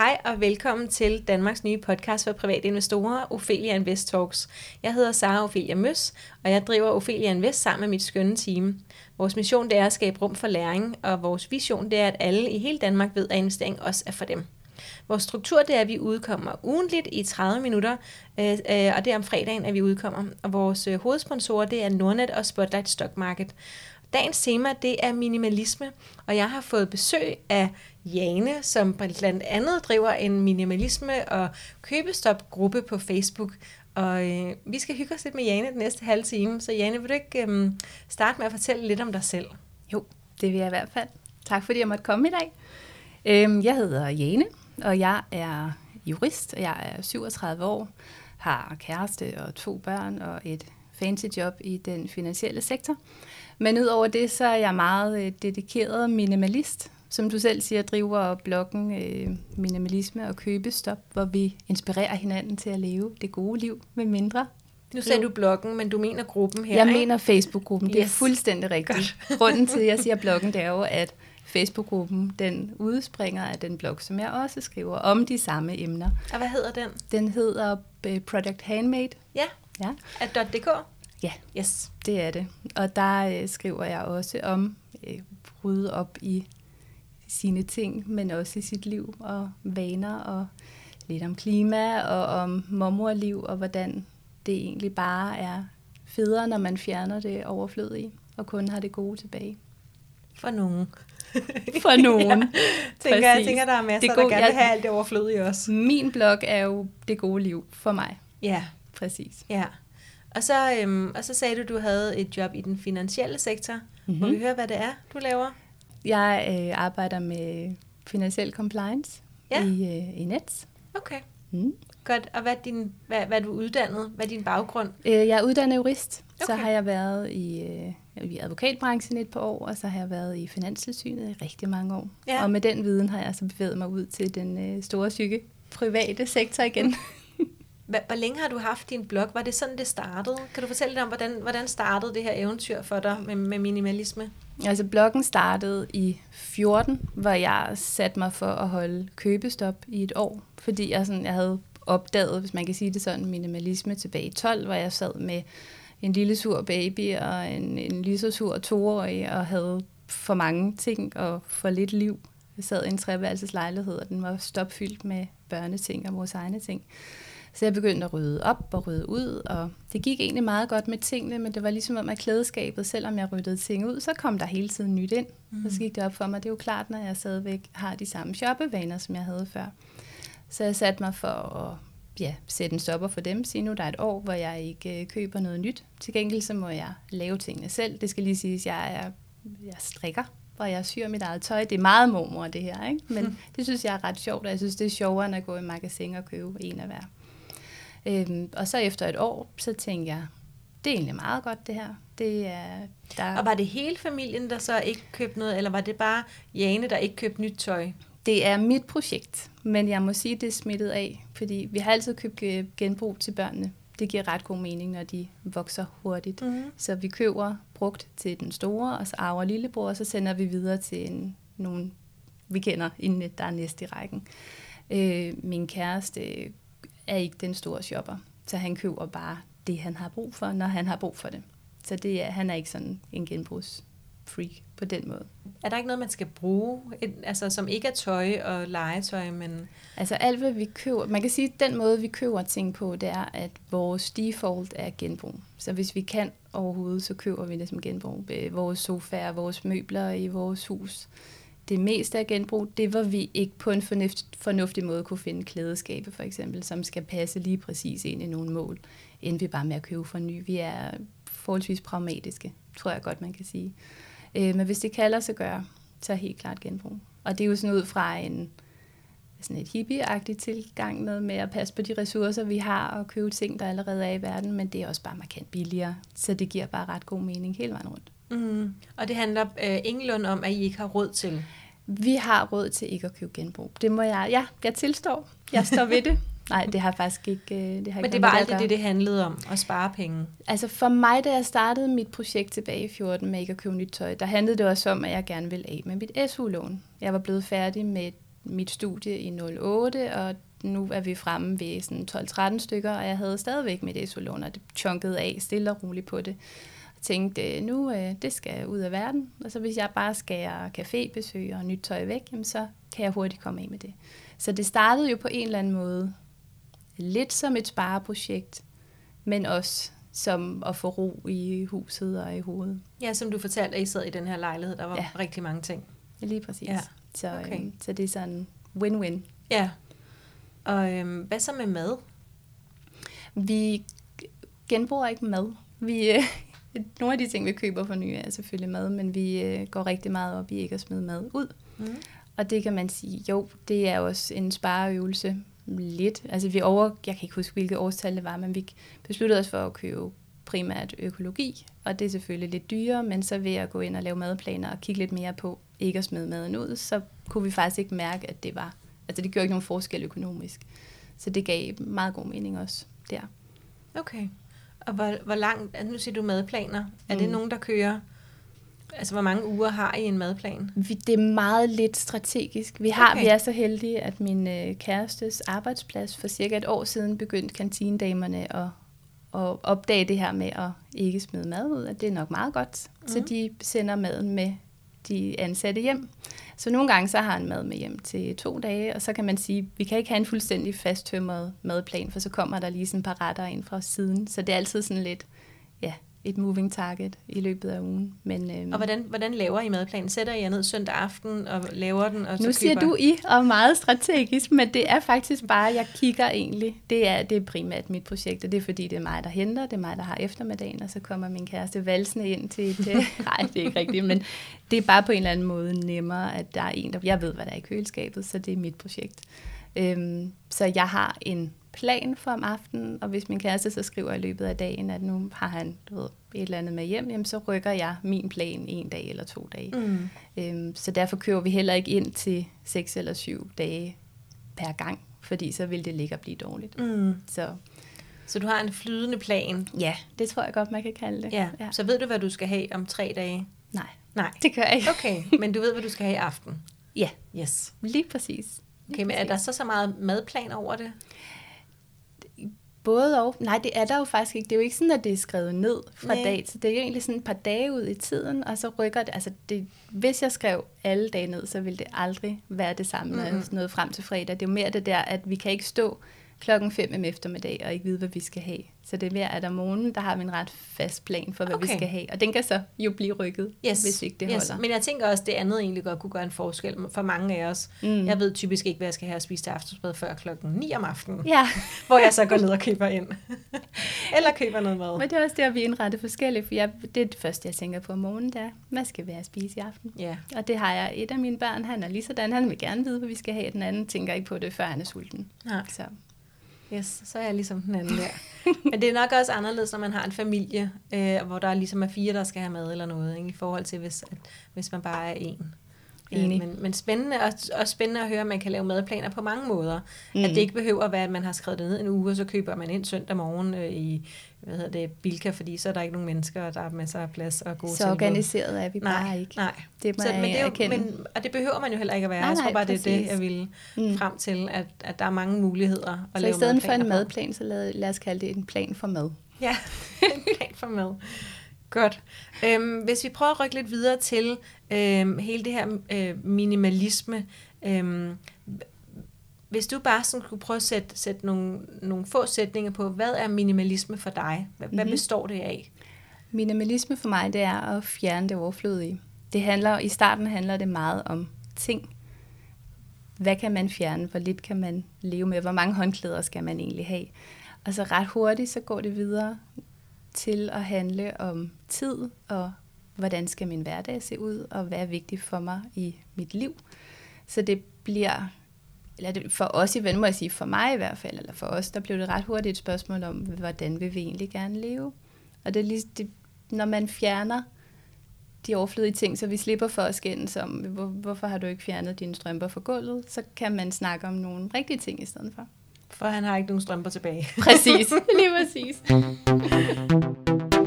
Hej og velkommen til Danmarks nye podcast for private investorer, Ophelia Invest Talks. Jeg hedder Sara Ophelia Møs, og jeg driver Ophelia Invest sammen med mit skønne team. Vores mission det er at skabe rum for læring, og vores vision det er, at alle i hele Danmark ved, at investering også er for dem. Vores struktur det er, at vi udkommer ugentligt i 30 minutter, øh, øh, og det er om fredagen, at vi udkommer. Og vores øh, hovedsponsorer det er Nordnet og Spotlight Stock Market. Dagens tema det er minimalisme, og jeg har fået besøg af Jane, som blandt andet driver en minimalisme- og købestop-gruppe på Facebook. Og øh, vi skal hygge os lidt med Jane den næste halve time. Så Jane, vil du ikke øh, starte med at fortælle lidt om dig selv? Jo, det vil jeg i hvert fald. Tak fordi jeg måtte komme i dag. Øhm, jeg hedder Jane, og jeg er jurist, og jeg er 37 år, har kæreste og to børn og et fancy job i den finansielle sektor. Men udover det, så er jeg meget øh, dedikeret minimalist. Som du selv siger, driver bloggen øh, Minimalisme og Købestop, hvor vi inspirerer hinanden til at leve det gode liv med mindre. Nu sagde du bloggen, men du mener gruppen her, Jeg ikke? mener Facebook-gruppen, det er Yes. fuldstændig rigtigt. Grunden til, at jeg siger bloggen, det er jo, at Facebook-gruppen, den udspringer af den blog, som jeg også skriver om de samme emner. Og hvad hedder den? Den hedder øh, Product Handmade. Ja, Ja, at .dk? Ja. Yes. det er det. Og der øh, skriver jeg også om øh, rydde op i sine ting, men også i sit liv og vaner og lidt om klima og om mormorliv og hvordan det egentlig bare er federe, når man fjerner det overflødige og kun har det gode tilbage. For nogen. For nogen. Tænker, jeg tænker, der er masser, Det gode- der gerne vil have alt det overflødige også. Min blog er jo det gode liv for mig. Ja, Præcis. ja. Og så, øhm, og så sagde du, du havde et job i den finansielle sektor. Mm-hmm. Må Mhm. vi høre, hvad det er, du laver? Jeg øh, arbejder med finansiel compliance Ja. i, øh, i Nets. Okay, Mm. godt. Og hvad er, din, hvad, hvad er du uddannet? Hvad er din baggrund? Øh, Jeg er uddannet jurist, okay. så har jeg været i, øh, i advokatbranchen et par år, og så har jeg været i Finanstilsynet i rigtig mange år. Ja. Og med den viden har jeg så bevæget mig ud til den øh, store syge private sektor igen. Hvor, hvor længe har du haft din blog? Var det sådan, det startede? Kan du fortælle lidt om, hvordan, hvordan startede det her eventyr for dig med, med minimalisme? altså bloggen startede i 14, hvor jeg satte mig for at holde købestop i et år, fordi jeg, sådan, jeg havde opdaget, hvis man kan sige det sådan, minimalisme tilbage i 12, hvor jeg sad med en lille sur baby og en, en lige så sur toårig og havde for mange ting og for lidt liv. Jeg sad i en treværelseslejlighed, og den var stopfyldt med børneting og vores egne ting. Så jeg begyndte at rydde op og rydde ud, og det gik egentlig meget godt med tingene, men det var ligesom om, at klædeskabet, selvom jeg ryddede ting ud, så kom der hele tiden nyt ind. Mm. Og så gik det op for mig, det er jo klart, når jeg stadigvæk har de samme shoppevaner, som jeg havde før. Så jeg satte mig for at ja, sætte en stopper for dem, sige nu, der er et år, hvor jeg ikke øh, køber noget nyt. Til gengæld så må jeg lave tingene selv. Det skal lige siges, jeg er jeg strikker, og jeg syr mit eget tøj. Det er meget mormor, det her, ikke? Men Mm. det synes jeg er ret sjovt, og jeg synes, det er sjovere, end at gå i magasin og købe en af hver. Øhm, og så efter et år, så tænkte jeg, det er egentlig meget godt det her. Det er, der, Og var det hele familien, der så ikke købte noget, eller var det bare Jane, der ikke købte nyt tøj? det er mit projekt, men jeg må sige, det er smittet af, fordi vi har altid købt genbrug til børnene. Det giver ret god mening, når de vokser hurtigt. Mm-hmm. Så vi køber brugt til den store, og så arver lillebror, og så sender vi videre til en, nogen, vi kender, inden der er næste i rækken. Øh, min kæreste er ikke den store shopper, så han køber bare det, han har brug for, når han har brug for det. Så det er, han er ikke sådan en genbrugsfreak på den måde. Er der ikke noget, man skal bruge, et, altså, som ikke er tøj og legetøj, men... Altså alt, hvad vi køber, man kan sige, at den måde, vi køber ting på, det er, at vores default er genbrug. Så hvis vi kan overhovedet, så køber vi det som genbrug. Vores sofaer, vores møbler i vores hus. Det meste af genbrug. Det var vi ikke på en fornuftig, fornuftig måde kunne finde klædeskabe, for eksempel, som skal passe lige præcis ind i nogle mål, inden vi bare med at købe for ny. Vi er forholdsvis pragmatiske, tror jeg godt, man kan sige. Øh, Men hvis det kalder sig gøre, så er helt klart genbrug. Og det er jo sådan ud fra en, sådan et hippie tilgang med, med at passe på de ressourcer, vi har, og købe ting, der allerede er i verden, men det er også bare markant billigere, så det giver bare ret god mening hele vejen rundt. Mm. Og det handler øh, ingenlunde om, at I ikke har råd til. Vi har råd til ikke at købe genbrug. Det må jeg, ja, jeg tilstår. Jeg står ved det. Nej, det har faktisk ikke, øh, det har ikke Men det var aldrig det, det handlede om, at spare penge. Altså for mig, da jeg startede mit projekt tilbage i 14 med ikke at købe nyt tøj, der handlede det også om, at jeg gerne ville af med mit SU-lån. Jeg var blevet færdig med mit studie i 08, og nu er vi fremme ved sådan 12-13 stykker, og jeg havde stadigvæk mit SU-lån, og det chunkede af stille og roligt på det. Tænkte, nu øh, det skal ud af verden, og så hvis jeg bare skærer cafébesøg og nyt tøj væk, jamen, så kan jeg hurtigt komme af med det. Så det startede jo på en eller anden måde lidt som et spareprojekt, men også som at få ro i huset og i hovedet. Ja, som du fortalte, at I sad i den her lejlighed, der var ja. rigtig mange ting. Lige præcis. Ja. Så, okay. øhm, så det er sådan win-win. Ja. Og øhm, hvad så med mad? Vi genbruger ikke mad. Vi, øh, nogle af de ting, vi køber for nye, er selvfølgelig mad, men vi øh, går rigtig meget op i ikke at smide mad ud. Mm. Og det kan man sige, jo, det er også en spareøvelse lidt. Altså vi over, jeg kan ikke huske, hvilket årstal det var, men vi besluttede os for at købe primært økologi, og det er selvfølgelig lidt dyrere, men så ved at gå ind og lave madplaner og kigge lidt mere på ikke at smide maden ud, så kunne vi faktisk ikke mærke, at det var, altså det gjorde ikke nogen forskel økonomisk. Så det gav meget god mening også der. Okay. Og hvor, hvor langt, nu siger du madplaner, er mm. det nogen, der kører Altså, hvor mange uger har I en madplan? Vi, det er meget lidt strategisk. Vi har, okay. vi er så heldige, at min øh, kærestes arbejdsplads for cirka et år siden begyndte kantinedamerne at, at opdage det her med at ikke smide mad ud, at det er nok meget godt. Mm. Så de sender maden med de ansatte hjem. Så nogle gange så har han mad med hjem til to dage, og så kan man sige, at vi kan ikke have en fuldstændig fasttømret madplan, for så kommer der lige sådan et par retter ind fra siden. Så det er altid sådan lidt, ja, et moving target i løbet af ugen. Men, øhm, og hvordan, hvordan laver I madplanen? Sætter I jer ned søndag aften og laver den? Og så nu siger du I, og meget strategisk, men det er faktisk bare, jeg kigger egentlig. Det er, det er primært mit projekt, og det er fordi, det er mig, der henter, det er mig, der har eftermiddagen, og så kommer min kæreste valsende ind til det. Nej, det er ikke rigtigt, men det er bare på en eller anden måde nemmere, at der er en, der... Jeg ved, hvad der er i køleskabet, så det er mit projekt. Øhm, så jeg har en plan for om aftenen, og hvis min kæreste så skriver i løbet af dagen, at nu har han du ved, et eller andet med hjem, jamen, så rykker jeg min plan en dag eller to dage. Mm. Øhm, så derfor kører vi heller ikke ind til seks eller syv dage per gang, fordi så vil det ligge og blive dårligt. Mm. Så. så du har en flydende plan? Ja, det tror jeg godt, man kan kalde det. Ja. ja. Så ved du, hvad du skal have om tre dage? Nej, Nej. det gør jeg ikke. Okay, men du ved, hvad du skal have i aften? Ja, yes. lige præcis. Okay, men er der så så meget madplan over det? Både og. Nej, det er der jo faktisk ikke. Det er jo ikke sådan, at det er skrevet ned fra Nej. dag til. Det er jo egentlig sådan et par dage ud i tiden, og så rykker det. Altså, det, hvis jeg skrev alle dage ned, så ville det aldrig være det samme, mm-hmm. noget frem til fredag. Det er jo mere det der, at vi kan ikke stå klokken 5 om eftermiddag og ikke vide, hvad vi skal have. Så det er mere, at om morgenen, der har vi en ret fast plan for, hvad okay. vi skal have. Og den kan så jo blive rykket, yes. hvis ikke det yes. holder. Men jeg tænker også, at det andet egentlig godt kunne gøre en forskel for mange af os. Mm. Jeg ved typisk ikke, hvad jeg skal have at spise til aftensmad før klokken 9 om aftenen. Ja. hvor jeg så går ned og køber ind. Eller køber noget mad. Men det er også der, vi indretter forskelligt. For jeg, det er det første, jeg tænker på om morgenen, der hvad skal vi have at spise i aften? Ja. Og det har jeg. Et af mine børn, han er lige sådan. Han vil gerne vide, hvad vi skal have. Den anden tænker ikke på det, før han er sulten. Ja. Så Yes, så er jeg ligesom den anden der. Men det er nok også anderledes, når man har en familie, øh, hvor der ligesom er fire, der skal have mad eller noget, ikke? i forhold til, hvis, at, hvis man bare er en. Øh, Enig. men, men spændende, og, og spændende at høre, at man kan lave madplaner på mange måder. Mm. At det ikke behøver at være, at man har skrevet det ned en uge, og så køber man ind søndag morgen øh, i hvad hedder det, Bilka, fordi så er der ikke nogen mennesker, og der er masser af plads og gode Så organiseret er vi bare nej, ikke. Nej, det må så, men det er jo, men, Og det behøver man jo heller ikke at være. Nej, nej, jeg tror bare, præcis. det er det, jeg vil mm. frem til, at, at der er mange muligheder at så lave i stedet for en madplan, så lad, lad os kalde det en plan for mad. Ja, en plan for mad. Godt. Øhm, hvis vi prøver at rykke lidt videre til øhm, hele det her øh, minimalisme. Øhm, hvis du bare sådan skulle prøve at sætte, sætte nogle, nogle få sætninger på, hvad er minimalisme for dig? Hvad, mm-hmm. hvad mhm. består det af? Minimalisme for mig, det er at fjerne det overflødige. Det handler, I starten handler det meget om ting. Hvad kan man fjerne? Hvor lidt kan man leve med? Hvor mange håndklæder skal man egentlig have? Og så ret hurtigt, så går det videre til at handle om tid, og hvordan skal min hverdag se ud, og hvad er vigtigt for mig i mit liv. Så det bliver, eller det, for os i må jeg sige, for mig i hvert fald, eller for os, der blev det ret hurtigt et spørgsmål om, hvordan vil vi egentlig gerne leve. Og det er lige, det, når man fjerner de overflødige ting, så vi slipper for at skændes om, hvor, hvorfor har du ikke fjernet dine strømper fra gulvet, så kan man snakke om nogle rigtige ting i stedet for. For han har ikke nogen strømper tilbage. præcis, lige præcis.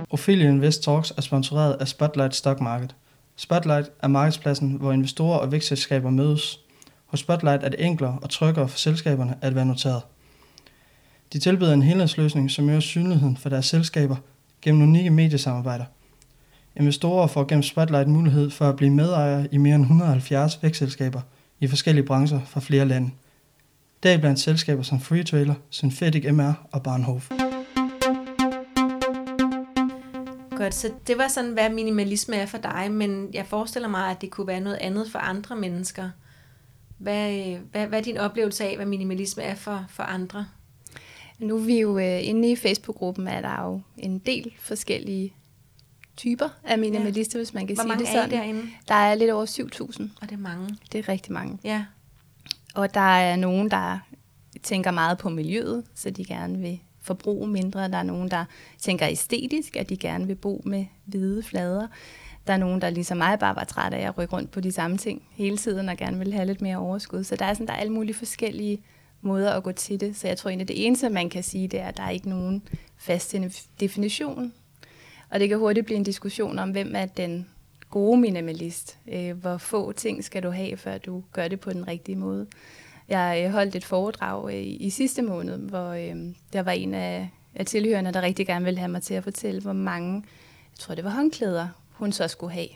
Ophelia Invest Talks er sponsoreret af Spotlight Stock Market. Spotlight er markedspladsen, hvor investorer og vækstselskaber mødes. Hos Spotlight er det enklere og tryggere for selskaberne at være noteret. De tilbyder en helhedsløsning, som øger synligheden for deres selskaber gennem unikke mediesamarbejder. Investorer får gennem Spotlight mulighed for at blive medejere i mere end 170 vækstselskaber i forskellige brancher fra flere lande. Deriblandt selskaber som Freetrailer, Synthetic MR og Barnhof. Godt, så det var sådan, hvad minimalisme er for dig, men jeg forestiller mig, at det kunne være noget andet for andre mennesker. Hvad, hvad, hvad er din oplevelse af, hvad minimalisme er for, for andre? Nu er vi jo øh, inde i Facebook-gruppen, er der jo en del forskellige typer af minimalister, ja. hvis man kan Hvor sige mange det er I sådan. derinde? Der er lidt over 7.000. Og det er mange. Det er rigtig mange. Ja. Og der er nogen, der tænker meget på miljøet, så de gerne vil forbruge mindre. Der er nogen, der tænker æstetisk, at de gerne vil bo med hvide flader. Der er nogen, der ligesom mig bare var træt af at rykke rundt på de samme ting hele tiden og gerne vil have lidt mere overskud. Så der er, sådan, der er alle mulige forskellige måder at gå til det. Så jeg tror egentlig, det eneste, man kan sige, det er, at der er ikke nogen fast definition. Og det kan hurtigt blive en diskussion om, hvem er den gode minimalist. Øh, hvor få ting skal du have, før du gør det på den rigtige måde. Jeg øh, holdt et foredrag øh, i sidste måned, hvor der var en af tilhørende, der rigtig gerne ville have mig til at fortælle, hvor mange, jeg tror det var håndklæder, hun så skulle have.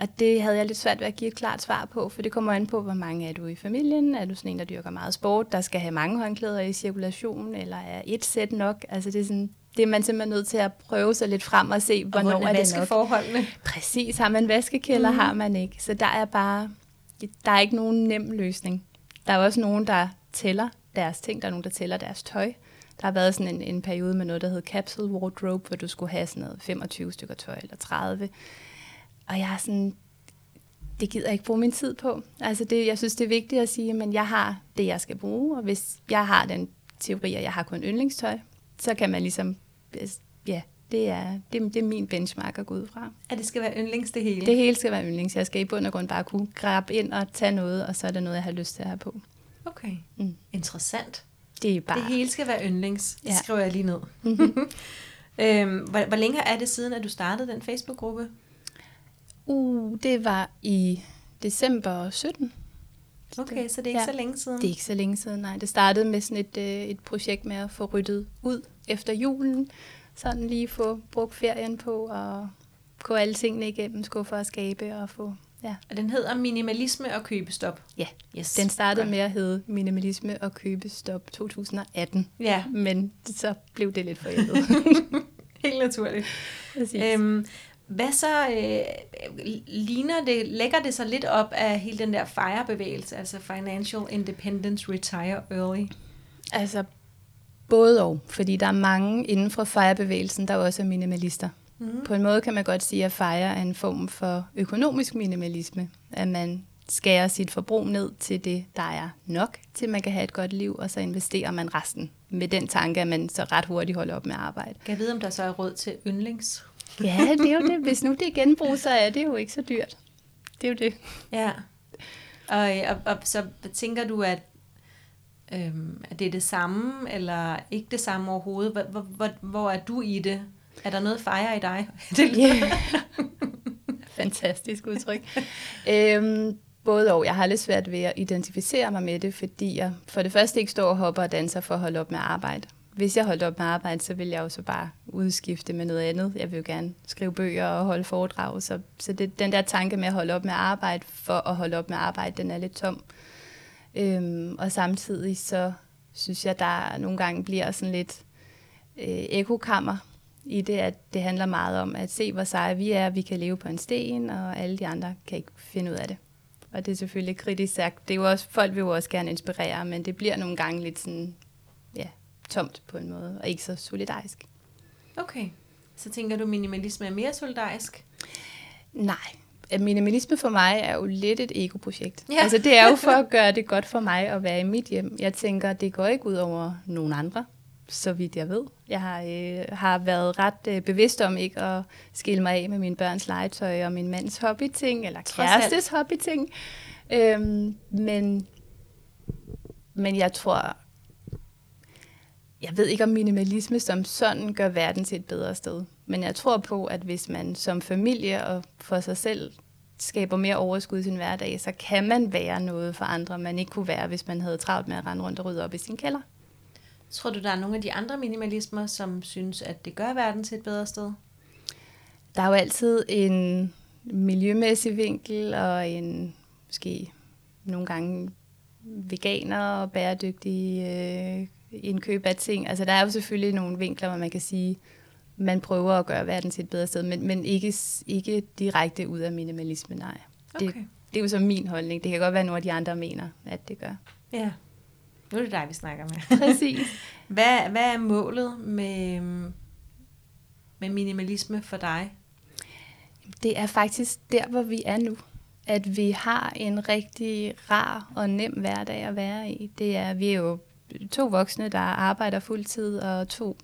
Og det havde jeg lidt svært ved at give et klart svar på, for det kommer an på, hvor mange er du i familien? Er du sådan en, der dyrker meget sport, der skal have mange håndklæder i cirkulation, eller er et sæt nok? Altså det er sådan, det er man simpelthen nødt til at prøve sig lidt frem og se, hvornår og er det nok. forholdene. Præcis, har man vaskekælder, mm. har man ikke. Så der er bare, der er ikke nogen nem løsning. Der er også nogen, der tæller deres ting, der er nogen, der tæller deres tøj. Der har været sådan en, en periode med noget, der hed capsule wardrobe, hvor du skulle have sådan noget 25 stykker tøj eller 30. Og jeg er sådan, det gider jeg ikke bruge min tid på. Altså det, jeg synes, det er vigtigt at sige, men jeg har det, jeg skal bruge, og hvis jeg har den teori, at jeg har kun yndlingstøj, så kan man ligesom, ja, det er, det, det er min benchmark at gå ud fra. At det skal være yndlings det hele? Det hele skal være yndlings. Jeg skal i bund og grund bare kunne grabbe ind og tage noget, og så er det noget, jeg har lyst til at have på. Okay, Mm. interessant. Det er bare... Det hele skal være yndlings. Ja. skriver jeg lige ned. Mhm. øhm, hvor, hvor længe er det siden, at du startede den Facebook-gruppe? Uh, det var i december 17. Okay, så det er ikke Ja. så længe siden. Det er ikke så længe siden, nej. Det startede med sådan et, øh, et projekt med at få ryddet ud efter julen. Sådan lige få brugt ferien på og gå alle tingene igennem, skuffer og skabe og få... Ja. Og den hedder Minimalisme og købestop. ja. Yes. Den startede Godt. med at hedde Minimalisme og købestop 2018, Ja, men så blev det lidt forældet. helt naturligt. Præcis. Øhm, hvad så, øh, ligner det, lægger det sig lidt op af hele den der FIRE-bevægelse, altså Financial Independence Retire Early? Altså, både og, fordi der er mange inden for fejrebevægelsen, der også er minimalister. Mm. På en måde kan man godt sige, at fejre er en form for økonomisk minimalisme. At man skærer sit forbrug ned til det, der er nok, til man kan have et godt liv, og så investerer man resten med den tanke, at man så ret hurtigt holder op med at arbejde. Kan jeg vide, om der så er råd til yndlings? Ja, det er jo det. Hvis nu det er genbrug, så er det jo ikke så dyrt. Det er jo det. Ja. Og, og, og så tænker du, at, øhm, at det er det samme, eller ikke det samme overhovedet? Hvor, hvor, hvor, hvor er du i det? Er der noget fejre i dig? Yeah. Fantastisk udtryk. øhm, både og. Jeg har lidt svært ved at identificere mig med det, fordi jeg for det første ikke står og hopper og danser for at holde op med arbejde. Hvis jeg holdt op med arbejde, så vil jeg jo så bare udskifte med noget andet. Jeg vil jo gerne skrive bøger og holde foredrag, så, så det, den der tanke med at holde op med arbejde for at holde op med arbejde, den er lidt tom. Øhm, og samtidig så synes jeg, der nogle gange bliver sådan lidt øh, ekokammer i det, at det handler meget om at se, hvor seje vi er. Vi kan leve på en sten, og alle de andre kan ikke finde ud af det. Og det er selvfølgelig kritisk sagt. Det er jo også, folk vil jo også gerne inspirere, men det bliver nogle gange lidt sådan, ja, tomt på en måde, og ikke så solidarisk. Okay. Så tænker du, minimalisme er mere solidarisk? Nej, minimalisme for mig er jo lidt et ego-projekt. Ja. Altså det er jo for at gøre det godt for mig at være i mit hjem. Jeg tænker, det går ikke ud over nogen andre, så vidt jeg ved. Jeg har, øh, har været ret øh, bevidst om ikke at skille mig af med mine børns legetøj og min mands hobbyting, eller kærestes hobbyting. Øhm, men, men jeg tror, jeg ved ikke om minimalisme som sådan gør verden til et bedre sted. Men jeg tror på, at hvis man som familie og for sig selv skaber mere overskud i sin hverdag, så kan man være noget for andre, man ikke kunne være, hvis man havde travlt med at rende rundt og rydde op i sin kælder. Tror du, der er nogle af de andre minimalismer, som synes, at det gør verden til et bedre sted? Der er jo altid en miljømæssig vinkel, og en måske nogle gange veganer og bæredygtige øh, indkøb af ting. Altså der er jo selvfølgelig nogle vinkler, hvor man kan sige, man prøver at gøre verden til et bedre sted, men, men ikke, ikke direkte ud af minimalisme, nej. Okay. Det, det er jo så min holdning. Det kan godt være, at nogle af de andre mener, at det gør. Ja. Nu er det dig, vi snakker med. Præcis. hvad, hvad er målet med, med minimalisme for dig? Det er faktisk der, hvor vi er nu. At vi har en rigtig rar og nem hverdag at være i. Det er, vi er jo to voksne, der arbejder fuldtid, og to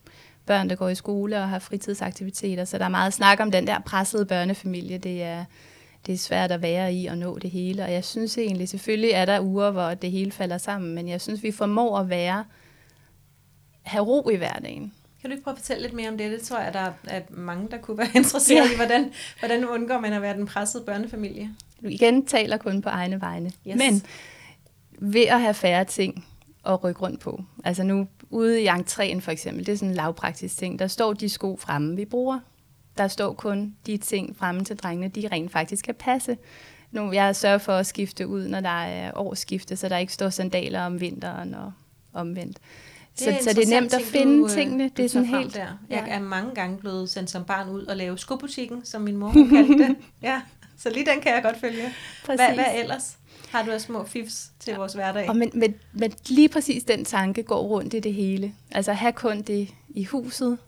børn, der går i skole og har fritidsaktiviteter. Så der er meget snak om den der pressede børnefamilie. Det er, det er svært at være i og nå det hele. Og jeg synes egentlig, selvfølgelig er der uger, hvor det hele falder sammen, men jeg synes, vi formår at være, have ro i hverdagen. Kan du ikke prøve at fortælle lidt mere om det? Det tror jeg, der er mange, der kunne være interesseret ja. i. Hvordan, hvordan undgår man at være den pressede børnefamilie? Du igen taler kun på egne vegne. Yes. Men ved at have færre ting at rykke rundt på. Altså nu ude i entréen for eksempel, det er sådan en lavpraktisk ting, der står de sko fremme, vi bruger. Der står kun de ting fremme til drengene, de rent faktisk kan passe. Nu, jeg sørger for at skifte ud, når der er årsskifte, så der ikke står sandaler om vinteren og omvendt. Det så, så det er nemt at finde du, øh, tingene. Det er sådan helt... Der. Jeg Ja. er mange gange blevet sendt som barn ud og lave skobutikken, som min mor kaldte det. Ja, så lige den kan jeg godt følge. Hvad, Præcis. hvad ellers har du af små fifs til vores hverdag? Og men, men, men lige præcis den tanke går rundt i det hele. Altså have kun det i huset,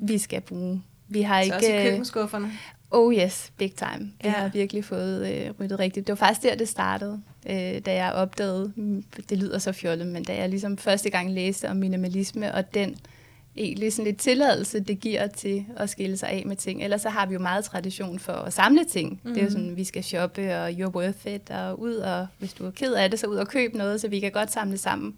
vi skal bruge. Vi har så ikke... også i køkkenskufferne. Oh yes, big time. Vi Ja. har virkelig fået øh, ryddet rigtigt. Det var faktisk der, det startede, øh, da jeg opdagede, mm, det lyder så fjollet, men da jeg ligesom første gang læste om minimalisme, og den egentlig sådan lidt tilladelse, det giver til at skille sig af med ting. Ellers så har vi jo meget tradition for at samle ting. Mm. Det er jo sådan, vi skal shoppe, og you're worth it, og ud, og hvis du er ked af det, så ud og køb noget, så vi kan godt samle sammen.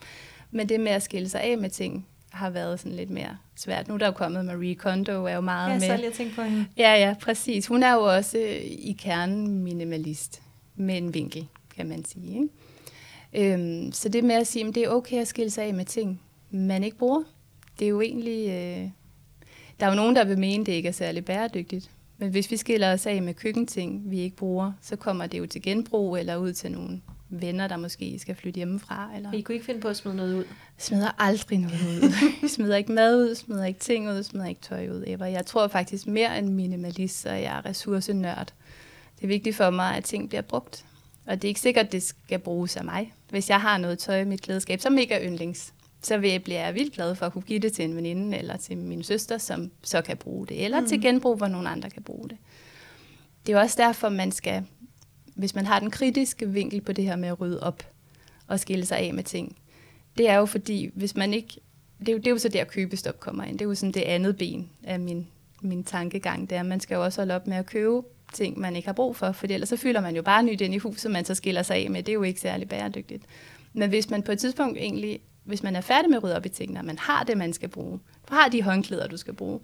Men det med at skille sig af med ting, har været sådan lidt mere svært. Nu er der jo kommet Marie Kondo, er jo meget Ja, med... så lige at tænke på hende. Ja, ja, præcis. Hun er jo også øh, i kernen minimalist med en vinkel, kan man sige. Ikke? Øhm, så det med at sige, at det er okay at skille sig af med ting, man ikke bruger, det er jo egentlig... Øh, der er jo nogen, der vil mene, det ikke er særlig bæredygtigt. Men hvis vi skiller os af med køkkenting, vi ikke bruger, så kommer det jo til genbrug eller ud til nogle venner, der måske skal flytte hjemmefra. Eller I kunne ikke finde på at smide noget ud. smider aldrig noget ud. Jeg smider ikke mad ud, smider ikke ting ud, smider ikke tøj ud. Ever. Jeg tror faktisk mere end minimalist, så jeg er ressourcenørd. Det er vigtigt for mig, at ting bliver brugt. Og det er ikke sikkert, at det skal bruges af mig. Hvis jeg har noget tøj i mit klædeskab, som ikke er yndlings, så vil jeg, bliver jeg vildt glad for at kunne give det til en veninde eller til min søster, som så kan bruge det. Eller mm. til genbrug, hvor nogle andre kan bruge det. Det er også derfor, man skal, hvis man har den kritiske vinkel på det her med at rydde op og skille sig af med ting, det er jo fordi, hvis man ikke... Det er jo, det er jo så der, købestop kommer ind. Det er jo sådan det andet ben af min, min tankegang. Det er, at man skal jo også holde op med at købe ting, man ikke har brug for, for ellers så fylder man jo bare nyt ind i huset, man så skiller sig af med. Det er jo ikke særlig bæredygtigt. Men hvis man på et tidspunkt egentlig, hvis man er færdig med at rydde op i tingene, og man har det, man skal bruge, du har de håndklæder, du skal bruge,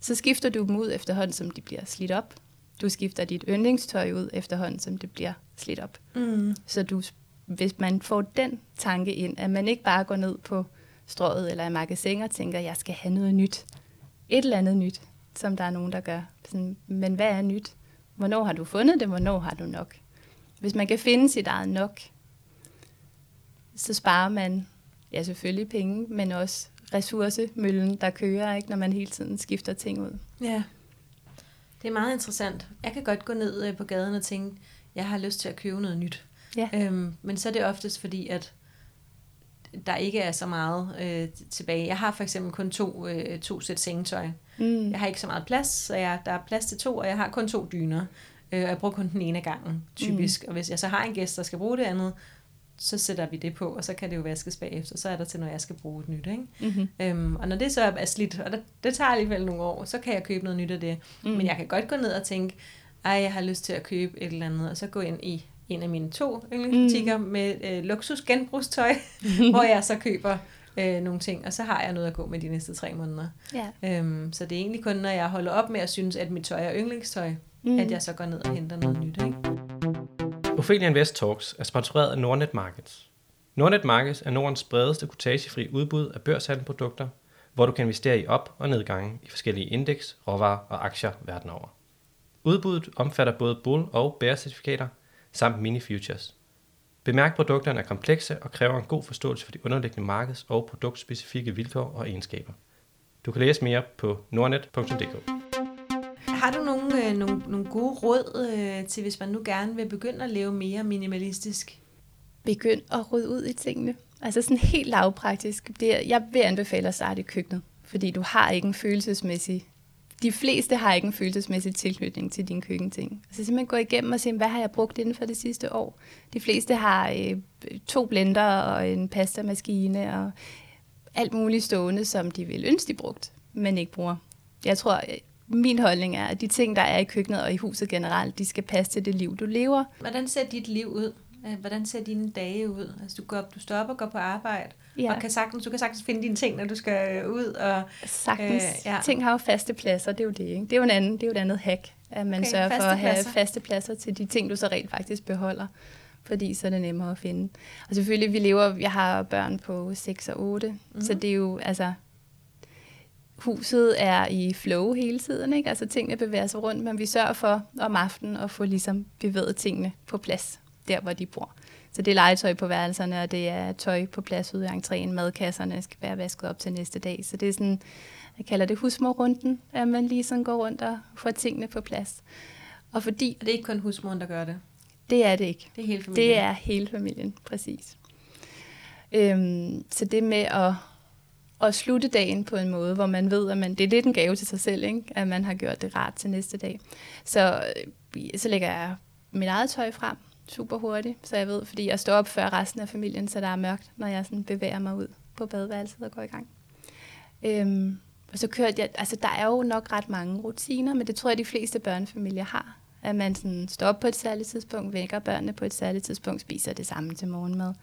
så skifter du dem ud efterhånden, som de bliver slidt op. Du skifter dit yndlingstøj ud efterhånden, som det bliver slidt op. Mm. Så du, hvis man får den tanke ind, at man ikke bare går ned på strået eller i magasin og tænker, jeg skal have noget nyt. Et eller andet nyt, som der er nogen, der gør. Sådan, men hvad er nyt? Hvornår har du fundet det? Hvornår har du nok? Hvis man kan finde sit eget nok, så sparer man ja, selvfølgelig penge, men også ressourcemøllen, der kører, ikke, når man hele tiden skifter ting ud. Ja. Det er meget interessant. Jeg kan godt gå ned øh, på gaden og tænke, jeg har lyst til at købe noget nyt. Ja. Øhm, men så er det oftest fordi, at der ikke er så meget øh, tilbage. Jeg har for eksempel kun to, øh, to sæt sengetøj. Mm. Jeg har ikke så meget plads, så jeg, der er plads til to, og jeg har kun to dyner. Øh, og jeg bruger kun den ene af gangen, typisk. Mm. Og hvis jeg så har en gæst, der skal bruge det andet, så sætter vi det på, og så kan det jo vaskes bagefter. Så er der til, når jeg skal bruge et nyt. Ikke? Mm-hmm. Øhm, og når det så er slidt, og det, det tager alligevel nogle år, så kan jeg købe noget nyt af det. Mm. Men jeg kan godt gå ned og tænke, ej, jeg har lyst til at købe et eller andet, og så gå ind i en af mine to yndlingsbutikker mm. med øh, luksus genbrugstøj, hvor jeg så køber øh, nogle ting, og så har jeg noget at gå med de næste tre måneder. Ja. Øhm, så det er egentlig kun, når jeg holder op med at synes, at mit tøj er yndlingstøj, mm. at jeg så går ned og henter noget nyt. Ikke? Ophelia Invest Talks er sponsoreret af Nordnet Markets. Nordnet Markets er Nordens bredeste kutagefri udbud af børshandelprodukter, hvor du kan investere i op- og nedgange i forskellige indeks, råvarer og aktier verden over. Udbuddet omfatter både bull- og bear-certifikater samt mini-futures. Bemærk, produkterne er komplekse og kræver en god forståelse for de underliggende markeds- og produktspecifikke vilkår og egenskaber. Du kan læse mere på nordnet.dk. Øh, nogle, nogle gode råd øh, til, hvis man nu gerne vil begynde at leve mere minimalistisk? Begynd at rydde ud i tingene. Altså sådan helt lavpraktisk. Det er, jeg vil anbefale at starte i køkkenet, fordi du har ikke en følelsesmæssig de fleste har ikke en følelsesmæssig tilknytning til dine køkkenting. Så simpelthen gå igennem og se, hvad har jeg brugt inden for det sidste år. De fleste har øh, to blender og en pastamaskine og alt muligt stående, som de vil ønske, de brugt, men ikke bruger. Jeg tror, min holdning er, at de ting, der er i køkkenet og i huset generelt, de skal passe til det liv, du lever. Hvordan ser dit liv ud? Øh, hvordan ser dine dage ud? Altså, du, går, du op og går på arbejde, Ja. og kan sagtens, du kan sagtens finde dine ting, når du skal ud. Og, Sagtens. Øh, Øh, ja. Ting har jo faste pladser, det er jo det. Ikke? Det er jo en anden, det er jo et andet hack, at man Okay, sørger for at have pladser. faste pladser til de ting, du så rent faktisk beholder. Fordi så er det nemmere at finde. Og selvfølgelig, vi lever, jeg har børn på 6 og 8, Mhm. mm-hmm. så det er jo, altså, huset er i flow hele tiden, ikke? Altså tingene bevæger sig rundt, men vi sørger for om aftenen at få ligesom bevæget tingene på plads, der hvor de bor. Så det er legetøj på værelserne, og det er tøj på plads ude i entréen. Madkasserne skal være vasket op til næste dag. Så det er sådan, jeg kalder det husmorrunden, at man lige sådan går rundt og får tingene på plads. Og fordi, og det er ikke kun husmoren, der gør det. det er det ikke. Det er hele familien. Det er hele familien, præcis. Øhm, så det med at, at slutte dagen på en måde, hvor man ved, at man, det er lidt en gave til sig selv, ikke? at man har gjort det rart til næste dag. Så, øh, så lægger jeg mit eget tøj frem super hurtigt, så jeg ved, fordi jeg står op før resten af familien, så der er mørkt, når jeg sådan bevæger mig ud på badeværelset og går i gang. Øhm, og så kørte jeg, altså der er jo nok ret mange rutiner, men det tror jeg, de fleste børnefamilier har. At man sådan står op på et særligt tidspunkt, vækker børnene på et særligt tidspunkt, spiser det samme til morgenmad.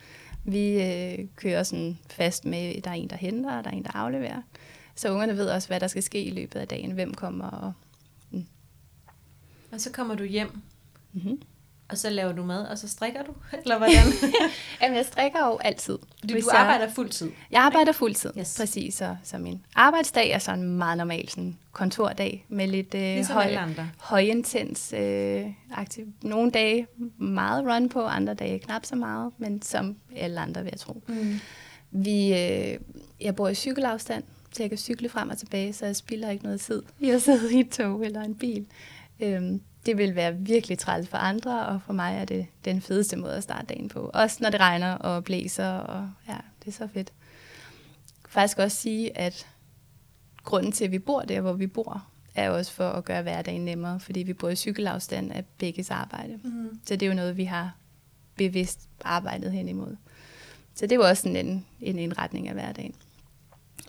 Vi øh, kører sådan fast med, der er en, der henter, og der er en, der afleverer. Så ungerne ved også, hvad der skal ske i løbet af dagen, hvem kommer. Og, Og så kommer du hjem, mm-hmm. Og så laver du mad, og så strikker du? Eller hvordan? Jamen, jeg strikker jo altid. Fordi du jeg- arbejder fuldtid. Jeg arbejder fuldtid, Yes. præcis. Så, så min arbejdsdag er sådan en meget normal sådan kontordag med lidt øh, Ligesom høj, højintens øh, aktiv. Nogle dage meget run på, andre dage knap så meget, men som alle andre vil jeg tro. Mm. Vi, øh, jeg bor i cykelafstand, så jeg kan cykle frem og tilbage, så jeg spilder ikke noget tid i at sidde i et tog eller en bil. Øhm, det vil være virkelig træls for andre, og for mig er det den fedeste måde at starte dagen på. Også når det regner og blæser, og ja, det er så fedt. Jeg kan faktisk også sige, at grunden til, at vi bor der, hvor vi bor, er også for at gøre hverdagen nemmere, fordi vi bor i cykelafstand af begges arbejde. Mm. Så det er jo noget, vi har bevidst arbejdet hen imod. Så det er jo også sådan en, en indretning af hverdagen.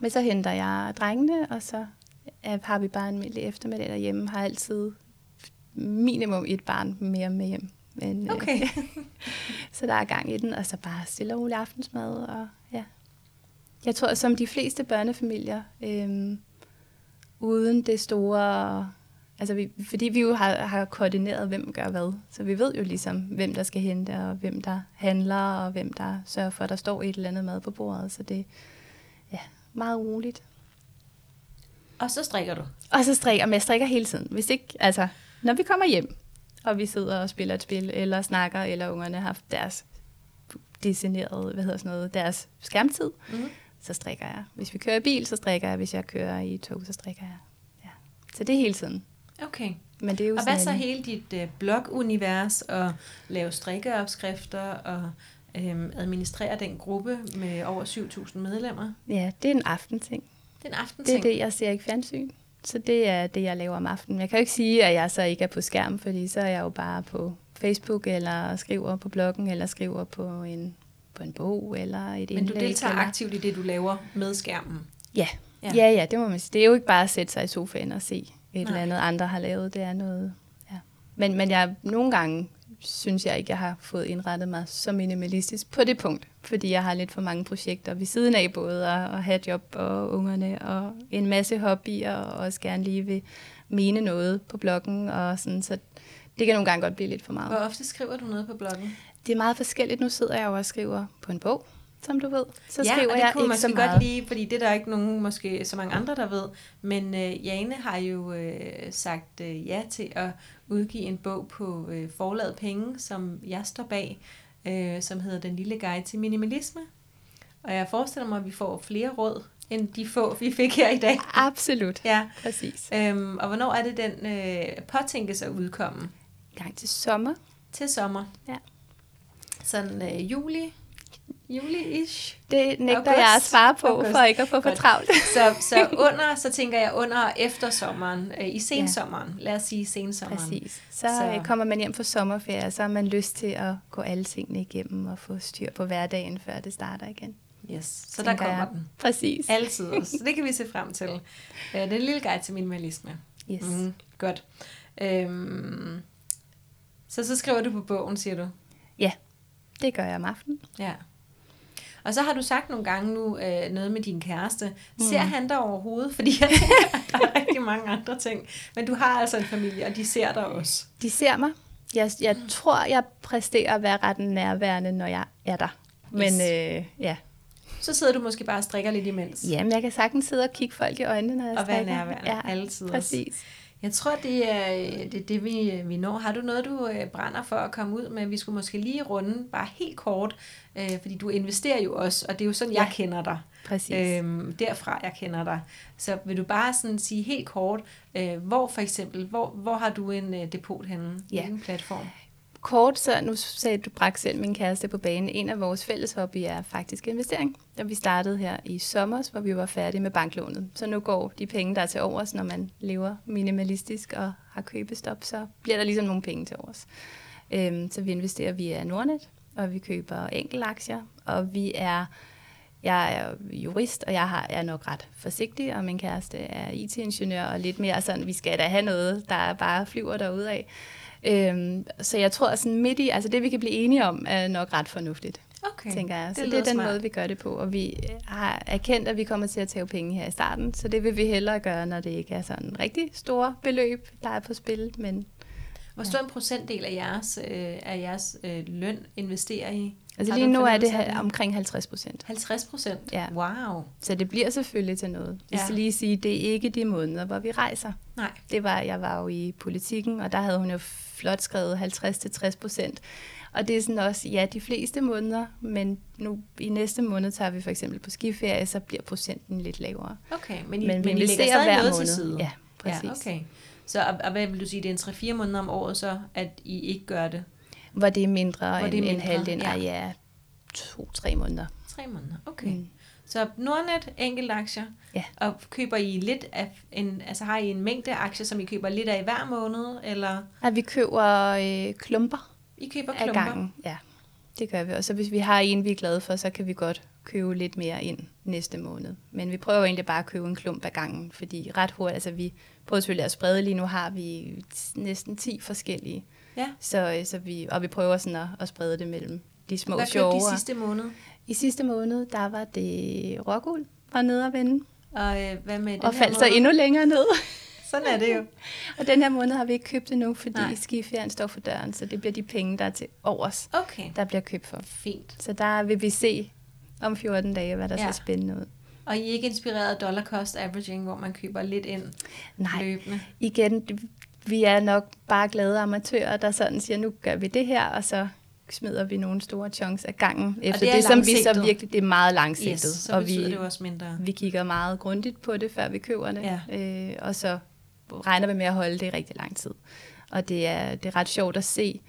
Men så henter jeg drengene, og så har vi bare en almindelig eftermiddag derhjemme. Har altid minimum et barn mere med hjem. Men, øh, Okay. så der er gang i den, og så bare stille og rolig aftensmad. Og, ja. Jeg tror, som de fleste børnefamilier, øhm, uden det store... Altså, vi, fordi vi jo har, har koordineret, hvem gør hvad. Så vi ved jo ligesom, hvem der skal hente, og hvem der handler, og hvem der sørger for, at der står et eller andet mad på bordet. Så det er ja, meget roligt. Og så strikker du. Og så strikker, men jeg strikker hele tiden. Hvis ikke, altså, når vi kommer hjem, og vi sidder og spiller et spil, eller snakker, eller ungerne har haft deres designeret, hvad hedder sådan noget, deres skærmtid, Mm. så strikker jeg. Hvis vi kører i bil, så strikker jeg. Hvis jeg kører i tog, så strikker jeg. Ja. Så det er hele tiden. Okay. Men det er jo Og hvad så hele dit øh, blogunivers og lave strikkeopskrifter og øhm, administrere den gruppe med over 7.000 medlemmer? Ja, det er en aftenting. Det er en Det aftenting. er det, jeg ser ikke fjernsyn. Så det er det, jeg laver om aftenen. Jeg kan jo ikke sige, at jeg så ikke er på skærm, fordi så er jeg jo bare på Facebook, eller skriver på bloggen, eller skriver på en, på en bog, eller et Men du indlæg. deltager eller... aktivt i det, du laver med skærmen. Ja. Ja. ja, ja, det må man sige. Det er jo ikke bare at sætte sig i sofaen og se et Nej. eller andet, andre har lavet. Det er noget, ja. Men, men jeg, nogle gange synes jeg ikke, jeg har fået indrettet mig så minimalistisk på det punkt, fordi jeg har lidt for mange projekter ved siden af, både at, at have job og ungerne, og en masse hobbyer, og også gerne lige vil mene noget på bloggen, og sådan, så Det kan nogle gange godt blive lidt for Hvor meget. ofte skriver du noget på bloggen? Det er meget forskelligt. Nu sidder jeg jo og skriver på en bog, som du ved. Så ja, skriver og det jeg kunne ikke måske godt lige, fordi det er der ikke nogen, måske så mange andre, der ved. Men øh, Jane har jo øh, sagt øh, ja til at udgive en bog på øh, forlaget penge, som jeg står bag, øh, som hedder Den lille guide til minimalisme. Og jeg forestiller mig, at vi får flere råd, end de få, vi fik her i dag. Absolut. Ja. Præcis. Øhm, og hvornår er det, den øh, påtænkes at udkomme? Gang til sommer. Til sommer. Ja. Sådan øh, juli, juli-ish. Det nægter August. jeg at svare på, August. for ikke at få for travlt. Så, så under, så tænker jeg under og efter sommeren, øh, i sensommeren, lad os sige sensommeren. Præcis. Så, Så- så kommer man hjem på sommerferie, og så har man lyst til at gå alle tingene igennem og få styr på hverdagen, før det starter igen. Yes, så der kommer jeg. den. Præcis. Altid også. Så det kan vi se frem til. Øh, Det er en lille guide til minimalisme. Yes. Mm, godt. Øhm, så så skriver du på bogen, siger du? Ja, det gør jeg om aftenen. Ja. Og så har du sagt nogle gange nu øh, noget med din kæreste. Ser han dig overhovedet? Fordi jeg tænker, at der er rigtig mange andre ting. Men du har altså en familie, og de ser dig også. De ser mig. Jeg, jeg tror, jeg præsterer at være ret nærværende, når jeg er der. Men Yes. øh, ja. Så sidder du måske bare og strikker lidt imens. Jamen, jeg kan sagtens sidde og kigge folk i øjnene, når jeg Og være strikker. nærværende Ja, altid også. Jeg tror, det er det, er det vi, vi når. Har du noget, du øh, brænder for at komme ud med? Vi skulle måske lige runde, bare helt kort, øh, fordi du investerer jo også, og det er jo sådan, jeg Ja. kender dig. Præcis. Øhm, derfra, jeg kender dig. Så vil du bare sådan sige helt kort, øh, hvor for eksempel, hvor, hvor har du en øh, depot henne? Ja. Hvilken platform? Kort, så nu sagde du brak selv min kæreste på banen. En af vores fælles hobbyer er faktisk investering. Da vi startede her i sommer, hvor vi var færdige med banklånet. Så nu går de penge, der er til overs, når man lever minimalistisk og har købestop, så bliver der ligesom nogle penge til overs. Øhm, så vi investerer via Nordnet, og vi køber enkeltaktier, og vi er jeg er jurist, og jeg har, er nok ret forsigtig, og min kæreste er IT-ingeniør, og lidt mere sådan, vi skal da have noget, der bare flyver derudad. af. Øhm, så jeg tror, sådan midt i, altså det vi kan blive enige om, er nok ret fornuftigt, Okay, tænker jeg. Så det det, er den smart. måde, vi gør det på, og vi har erkendt, at vi kommer til at tage penge her i starten, så det vil vi hellere gøre, når det ikke er sådan rigtig store beløb, der er på spil, men Hvor stor en procentdel af jeres, øh, af jeres øh, løn investerer I? Altså lige nu er det her omkring 50 procent. 50 procent? Ja. Wow. Så det bliver selvfølgelig til noget. Jeg Ja. skal lige sige, det er ikke de måneder, hvor vi rejser. Nej. Det var, jeg var jo i politikken, og der havde hun jo flot skrevet 50-60 procent. Og det er sådan også, ja, de fleste måneder, men nu i næste måned tager vi for eksempel på skiferie, så bliver procenten lidt lavere. Okay, men I, Men men I lægger stadig hver noget måned. til side? Ja, præcis. Ja, okay. Så og, og hvad vil du sige, det er en 3-4 måneder om året så, at I ikke gør det? Hvor det er mindre Hvor end, det er end mindre, halvdelen. ja. Ja, ja to-tre måneder. 3 måneder, okay. Mm. Så Nordnet, enkelt aktier, Ja. og køber I lidt af, en, altså har I en mængde aktier, som I køber lidt af hver måned, eller Og vi køber øh, klumper I køber af klumper? gangen. Ja, det gør vi. Og så hvis vi har en, vi er glade for, så kan vi godt købe lidt mere ind næste måned. Men vi prøver egentlig bare at købe en klump ad gangen, fordi ret hurtigt, altså vi prøver selvfølgelig at sprede, lige nu har vi næsten 10 forskellige. Ja. Så, øh, så vi, og vi prøver sådan at, at sprede det mellem de små Hvad sjove. I sidste måned? I sidste måned, der var det rågul fra nede at vende, Og øh, hvad med den og faldt så endnu længere ned. Sådan er det jo. og den her måned har vi ikke købt endnu, fordi Nej. skiferien står for døren, så det bliver de penge, der er til overs, Okay, der bliver købt for. fint. Så der vil vi se om 14 dage, hvad der Ja. ser spændende ud. Og I er ikke inspireret af dollar cost averaging, hvor man køber lidt ind Nej, løbende? igen, vi er nok bare glade amatører, der sådan siger, nu gør vi det her, og så smider vi nogle store chunks af gangen. Efter det det, er det som vi så virkelig, det er meget langsigtet. Yes, så og vi, det også mindre. vi kigger meget grundigt på det, før vi køber det. Ja. Øh, og så regner vi med at holde det i rigtig lang tid. Og det er, det er ret sjovt at se,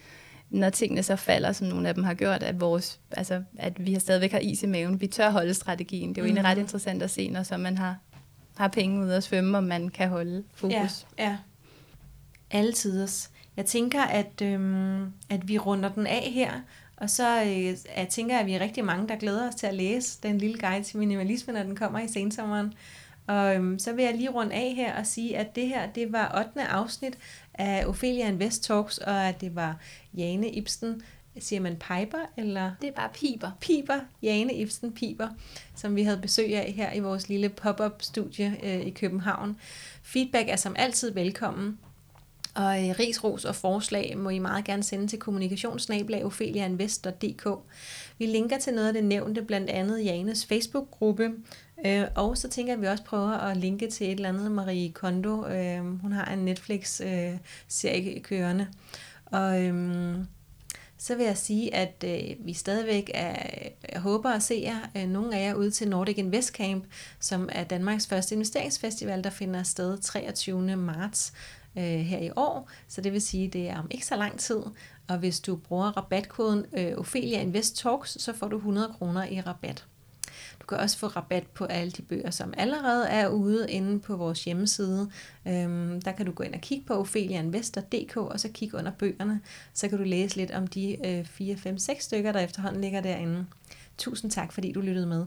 når tingene så falder, som nogle af dem har gjort, at, vores, altså, at vi har stadigvæk har is i maven. Vi tør holde strategien. Det er jo egentlig Mhm. ret interessant at se, når så man har, har penge ud at svømme, og man kan holde fokus. Ja, ja. Alle tiders. Jeg tænker, at, øhm, at vi runder den af her, og så øh, jeg tænker, at vi er rigtig mange, der glæder os til at læse den lille guide til minimalisme, når den kommer i sensommeren. Og øhm, så vil jeg lige runde af her og sige, at det her, det var 8. afsnit af Ophelia Invest Talks, og at det var Jane Ibsen, siger man Piper, eller Det er bare piber. Piber, Jane Ibsen Piber, som vi havde besøg af her i vores lille pop-up studie øh, i København. Feedback er som altid velkommen. Og øh, rigsros og forslag må I meget gerne sende til kommunikationsnablag.ofeliainvest.dk. Vi linker til noget af det nævnte, blandt andet Janes Facebook-gruppe, øh, og så tænker jeg, at vi også prøver at linke til et eller andet Marie Kondo. Øh, hun har en Netflix-serie øh, kørende. Og øhm, så vil jeg sige, at øh, vi stadigvæk er, jeg håber at se jer, øh, nogle af jer ude til Nordic Invest Camp, som er Danmarks første investeringsfestival, der finder sted 23. marts øh, her i år. Så det vil sige, at det er om ikke så lang tid. Og hvis du bruger rabatkoden øh, Ophelia Invest Talks, så får du 100 kroner i rabat. Du kan også få rabat på alle de bøger, som allerede er ude inde på vores hjemmeside. Øhm, der kan du gå ind og kigge på opheliainvestor.dk og så kigge under bøgerne. Så kan du læse lidt om de øh, 4, 5, 6 stykker, der efterhånden ligger derinde. Tusind tak, fordi du lyttede med.